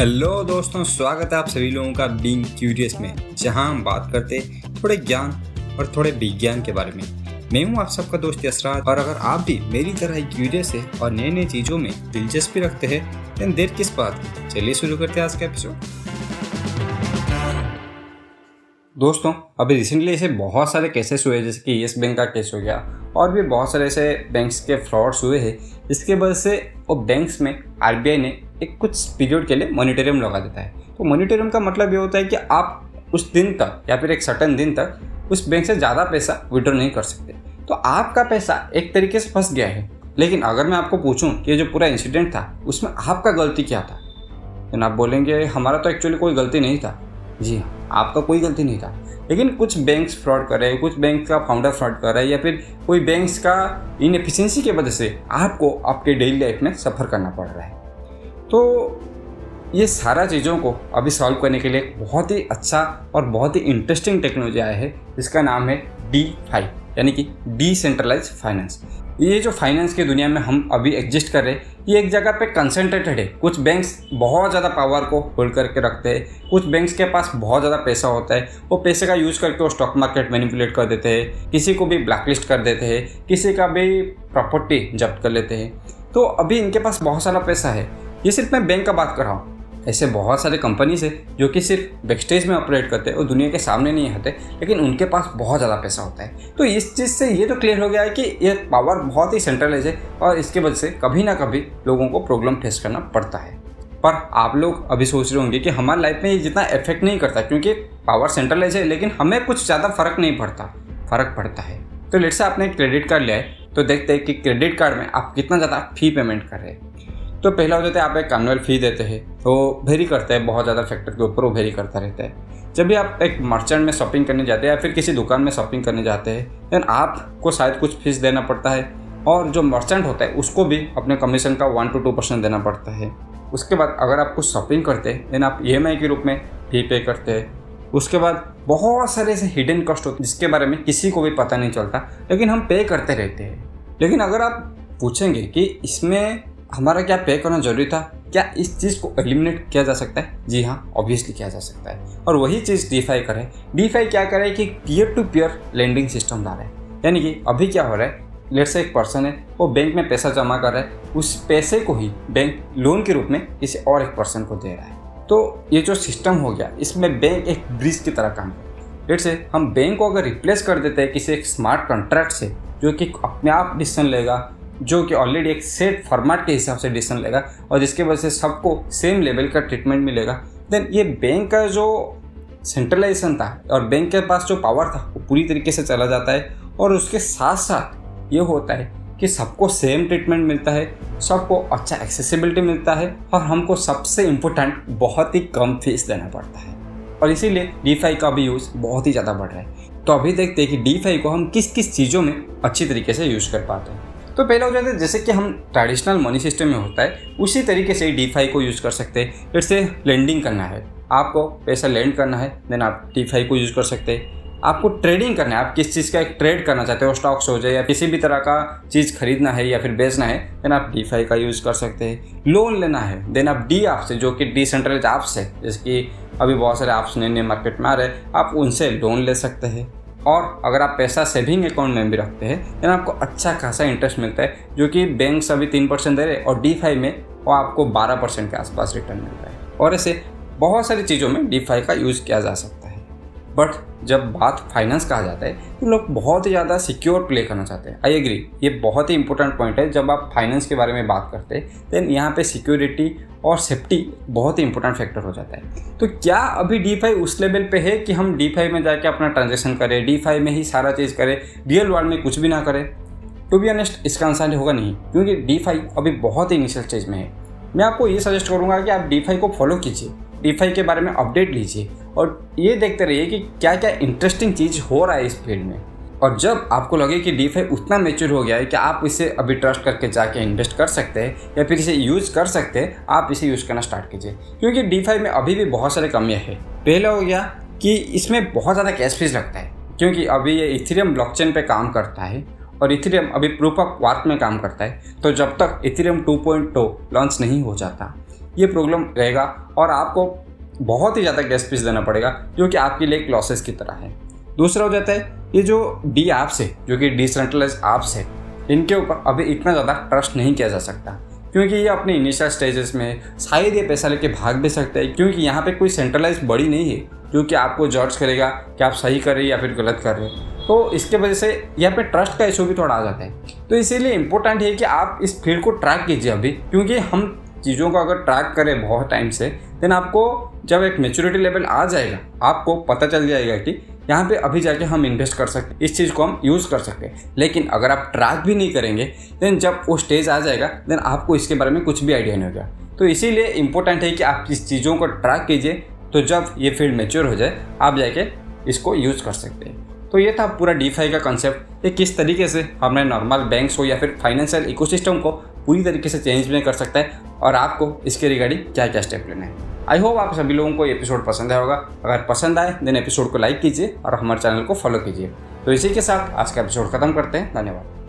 Hello दोस्तों, स्वागत है आप सभी लोगों का बीइंग क्यूरियस में, जहाँ हम बात करते थोड़े ज्ञान और थोड़े विज्ञान के बारे में। मैं हूँ आप सबका दोस्त यसराज और अगर आप भी मेरी तरह ही क्यूरियस है और नए नए चीज़ों में दिलचस्पी रखते हैं देर किस बात की? चलिए शुरू करते हैं आज का एपिसोड दोस्तों, अभी रिसेंटली ऐसे बहुत सारे केसेस हुए, जैसे कि येस बैंक का केस हो गया, और भी बहुत सारे ऐसे बैंक्स के फ्रॉड्स हुए हैं इसके वजह से वो बैंक्स में आरबीआई ने एक कुछ पीरियड के लिए मॉनिटरियम लगा देता है। तो मॉनिटरियम का मतलब ये होता है कि आप उस दिन तक या फिर एक सर्टन दिन तक उस बैंक से ज़्यादा पैसा विड्रॉ नहीं कर सकते। तो आपका पैसा एक तरीके से फंस गया है। लेकिन अगर मैं आपको पूछूँ कि जो पूरा इंसिडेंट था, उसमें आपका गलती क्या था? तो आप बोलेंगे, हमारा तो एक्चुअली कोई गलती नहीं था। जी हाँ आपका कोई गलती नहीं था। लेकिन कुछ बैंक्स फ्रॉड कर रहे हैं, कुछ बैंक का फाउंडर फ्रॉड कर रहा है या फिर कोई बैंक्स का इनएफिशिएंसी की वजह से आपको आपके डेली लाइफ में सफ़र करना पड़ रहा है। तो ये सारा चीज़ों को अभी सॉल्व करने के लिए बहुत ही अच्छा और बहुत ही इंटरेस्टिंग टेक्नोलॉजी आया है, जिसका नाम है डी फाइव यानी कि डिसेंट्रलाइज फाइनेंस ये जो फाइनेंस की दुनिया में हम अभी एग्जिस्ट कर रहे हैं, ये एक जगह पे कंसंट्रेटेड है। कुछ बैंक्स बहुत ज़्यादा पावर को होल्ड करके रखते हैं, कुछ बैंक्स के पास बहुत ज़्यादा पैसा होता है, वो पैसे का यूज़ करके वो स्टॉक मार्केट मैनिपुलेट कर देते हैं, किसी को भी ब्लैकलिस्ट कर देते हैं, किसी का भी प्रॉपर्टी जब्त कर लेते हैं। तो अभी इनके पास बहुत सारा पैसा है ये सिर्फ़ मैं बैंक का बात कर रहा हूँ। ऐसे बहुत सारे कंपनीज़ है जो कि सिर्फ़ बैकस्टेज में ऑपरेट करते हैं और दुनिया के सामने नहीं आते, लेकिन उनके पास बहुत ज़्यादा पैसा होता है। तो इस चीज़ से ये तो क्लियर हो गया है कि ये पावर बहुत ही सेंट्रलाइज है और इसके वजह से कभी ना कभी लोगों को प्रॉब्लम फेस करना पड़ता है। पर आप लोग अभी सोच रहे होंगे कि हमारे लाइफ में ये जितना इफ़ेक्ट नहीं करता, क्योंकि पावर सेंट्रलाइज है, लेकिन हमें कुछ ज़्यादा फ़र्क नहीं पड़ता, फ़र्क पड़ता है। तो लेट से आपने क्रेडिट कार्ड लिया है तो देखते हैं कि क्रेडिट कार्ड में आप कितना ज़्यादा फ़ी पेमेंट कर रहे हैं। तो पहला हो जाता है आप एक एनुअल फ़ी देते हैं तो वेरी करता है, बहुत ज़्यादा फैक्टर के ऊपर वो वेरी करता रहता है। जब भी आप एक मर्चेंट में शॉपिंग करने जाते हैं या फिर किसी दुकान में शॉपिंग करने जाते हैं देन आपको शायद कुछ फ़ीस देना पड़ता है और जो मर्चेंट होता है, उसको भी अपने कमीशन का वन टू टू परसेंट देना पड़ता है। उसके बाद अगर आप कुछ शॉपिंग करते हैं देन आप ईएमआई के रूप में फ़ी पे करते हैं। उसके बाद बहुत सारे ऐसे हिडन कॉस्ट होते हैं, जिसके बारे में किसी को भी पता नहीं चलता, लेकिन हम पे करते रहते हैं। लेकिन अगर आप पूछेंगे कि इसमें हमारा क्या पे करना ज़रूरी था? क्या इस चीज़ को एलिमिनेट किया जा सकता है? जी हाँ ऑब्वियसली किया जा सकता है। और वही चीज़ डीफाई करे। डीफाई क्या करे कि peer to peer lending system ला रहा है यानी कि अभी क्या हो रहा है? लेट से एक पर्सन है, वो बैंक में पैसा जमा कर रहा है। उस पैसे को ही बैंक लोन के रूप में किसी और एक पर्सन को दे रहा है। तो ये जो सिस्टम हो गया, इसमें बैंक एक ब्रिज की तरह काम करता है। लेट से हम बैंक को अगर रिप्लेस कर देते हैं किसी एक स्मार्ट कॉन्ट्रैक्ट से, जो कि अपने आप डिसीज़न लेगा जो कि ऑलरेडी एक सेट फॉर्मेट के हिसाब से डिसीज़न लेगा और जिसके वजह से सबको सेम लेवल का ट्रीटमेंट मिलेगा। देन ये बैंक का जो सेंट्रलाइजेशन था और बैंक के पास जो पावर था, वो पूरी तरीके से चला जाता है और उसके साथ साथ ये होता है कि सबको सेम ट्रीटमेंट मिलता है, सबको अच्छा एक्सेसिबिलिटी मिलता है और हमको सबसे इम्पोर्टेंट बहुत ही कम फ़ीस देना पड़ता है। और इसीलिए डी का भी यूज़ बहुत ही ज़्यादा बढ़ रहा है। तो अभी देखते हैं कि डी को हम किस किस चीज़ों में अच्छी तरीके से यूज़ कर पाते हैं। तो पहला हो जाता है, जैसे कि हम ट्रेडिशनल मनी सिस्टम में होता है, उसी तरीके से डी को यूज़ कर सकते हैं। फिर से लेंडिंग करना है। आपको पैसा लेंड करना है देन आप डी को यूज़ कर सकते हैं। आपको ट्रेडिंग करना है, आप किस चीज़ का एक ट्रेड करना चाहते हो स्टॉक्स हो जाए या किसी भी तरह का चीज़ खरीदना है या फिर बेचना है देन आप डी का यूज़ कर सकते हैं। लोन लेना है देन आप डी आप से जो कि डिसेंट्रलाइज ऐप्स है, जैसे कि अभी बहुत सारे ऐप्स नए नए मार्केट में आ रहे हैं, आप उनसे लोन ले सकते हैं। और अगर आप पैसा सेविंग अकाउंट में भी रखते हैं तो आपको अच्छा खासा इंटरेस्ट मिलता है, जो कि बैंक अभी तीन परसेंट दे रहे और डी फाई में वो आपको बारह परसेंट के आसपास रिटर्न मिल रहा है। और ऐसे बहुत सारी चीज़ों में डी फाई का यूज़ किया जा सकता है। बट जब बात फाइनेंस कहा जाता है तो लोग बहुत ही ज़्यादा सिक्योर प्ले करना चाहते हैं। आई एग्री ये बहुत ही इंपॉर्टेंट पॉइंट है। जब आप फाइनेंस के बारे में बात करते हैं देन यहाँ पे सिक्योरिटी और सेफ्टी बहुत ही इंपॉर्टेंट फैक्टर हो जाता है। तो क्या अभी डी फाइव उस लेवल पे है कि हम डी में जाके अपना ट्रांजेक्शन करें डी फाइव में ही सारा चीज़ करें रियल वर्ल्ड में कुछ भी ना करें? टू बी ऑनेस्ट इसका आंसर होगा नहीं, क्योंकि डी फाइव अभी बहुत ही इनिशियल स्टेज में है। मैं आपको ये सजेस्ट करूँगा कि आप डी फाइव को फॉलो कीजिए। फाइव के बारे में अपडेट लीजिए और ये देखते रहिए कि क्या क्या इंटरेस्टिंग चीज़ हो रहा है इस फ़ील्ड में। और जब आपको लगे कि डी उतना मेच्योर हो गया है कि आप इसे अभी ट्रस्ट करके जाके इन्वेस्ट कर सकते हैं या फिर इसे यूज़ कर सकते हैं, आप इसे यूज़ करना स्टार्ट कीजिए। क्योंकि डी में अभी भी बहुत सारे कमियाँ हैं। पहला हो गया कि इसमें बहुत ज़्यादा कैश फ़ीस लगता है, क्योंकि अभी ये इथेरियम ब्लॉकचेन पे काम करता है और इथेरियम अभी प्रूफ ऑफ़ वर्क में काम करता है। तो जब तक इथेरियम 2.0 लॉन्च नहीं हो जाता ये प्रॉब्लम रहेगा और आपको बहुत ही ज़्यादा गैस फ़ीस देना पड़ेगा, जो कि आपके लिए एक लॉसेस की तरह है। दूसरा हो जाता है, ये जो डी ऐप्स है, जो कि डिसेंट्रलाइज ऐप्स है, इनके ऊपर अभी इतना ज़्यादा ट्रस्ट नहीं किया जा सकता। क्योंकि ये अपने इनिशियल स्टेजेस में शायद ये पैसा लेके भाग भी सकते हैं, क्योंकि यहाँ पे कोई सेंट्रलाइज बड़ी नहीं है, जो कि आपको जॉर्ज करेगा कि आप सही कर रहे हैं या फिर गलत कर रहे हैं। तो इसके वजह से यहाँ पे ट्रस्ट का इशू भी थोड़ा आ जाता है। तो इसीलिए इंपॉर्टेंट है कि आप इस फ़ील्ड को ट्रैक कीजिए अभी, क्योंकि हम चीज़ों को अगर ट्रैक करें बहुत टाइम से देन आपको जब एक मेच्योरिटी लेवल आ जाएगा, आपको पता चल जाएगा कि यहाँ पे अभी जाके हम इन्वेस्ट कर सकते इस चीज़ को हम यूज़ कर सकते हैं। लेकिन अगर आप ट्रैक भी नहीं करेंगे देन जब वो स्टेज आ जाएगा देन आपको इसके बारे में कुछ भी आइडिया नहीं होगा। तो इसीलिए इंपॉर्टेंट है कि आप इस चीज़ों को ट्रैक कीजिए तो जब ये फ़ील्ड मेच्योर हो जाए, आप जाके इसको यूज़ कर सकते हैं। तो ये था पूरा डी का कंसेप्ट ये किस तरीके से हमने नॉर्मल बैंक्स हो या फिर फाइनेंशियल इकोसिस्टम को पूरी तरीके से चेंज भी कर सकता है। और आपको इसके रिगार्डिंग क्या क्या स्टेप लेने हैं। आई होप आप सभी लोगों को एपिसोड पसंद आया होगा। अगर पसंद आए देन एपिसोड को लाइक कीजिए और हमारे चैनल को फॉलो कीजिए। तो इसी के साथ आज का एपिसोड खत्म करते हैं। धन्यवाद।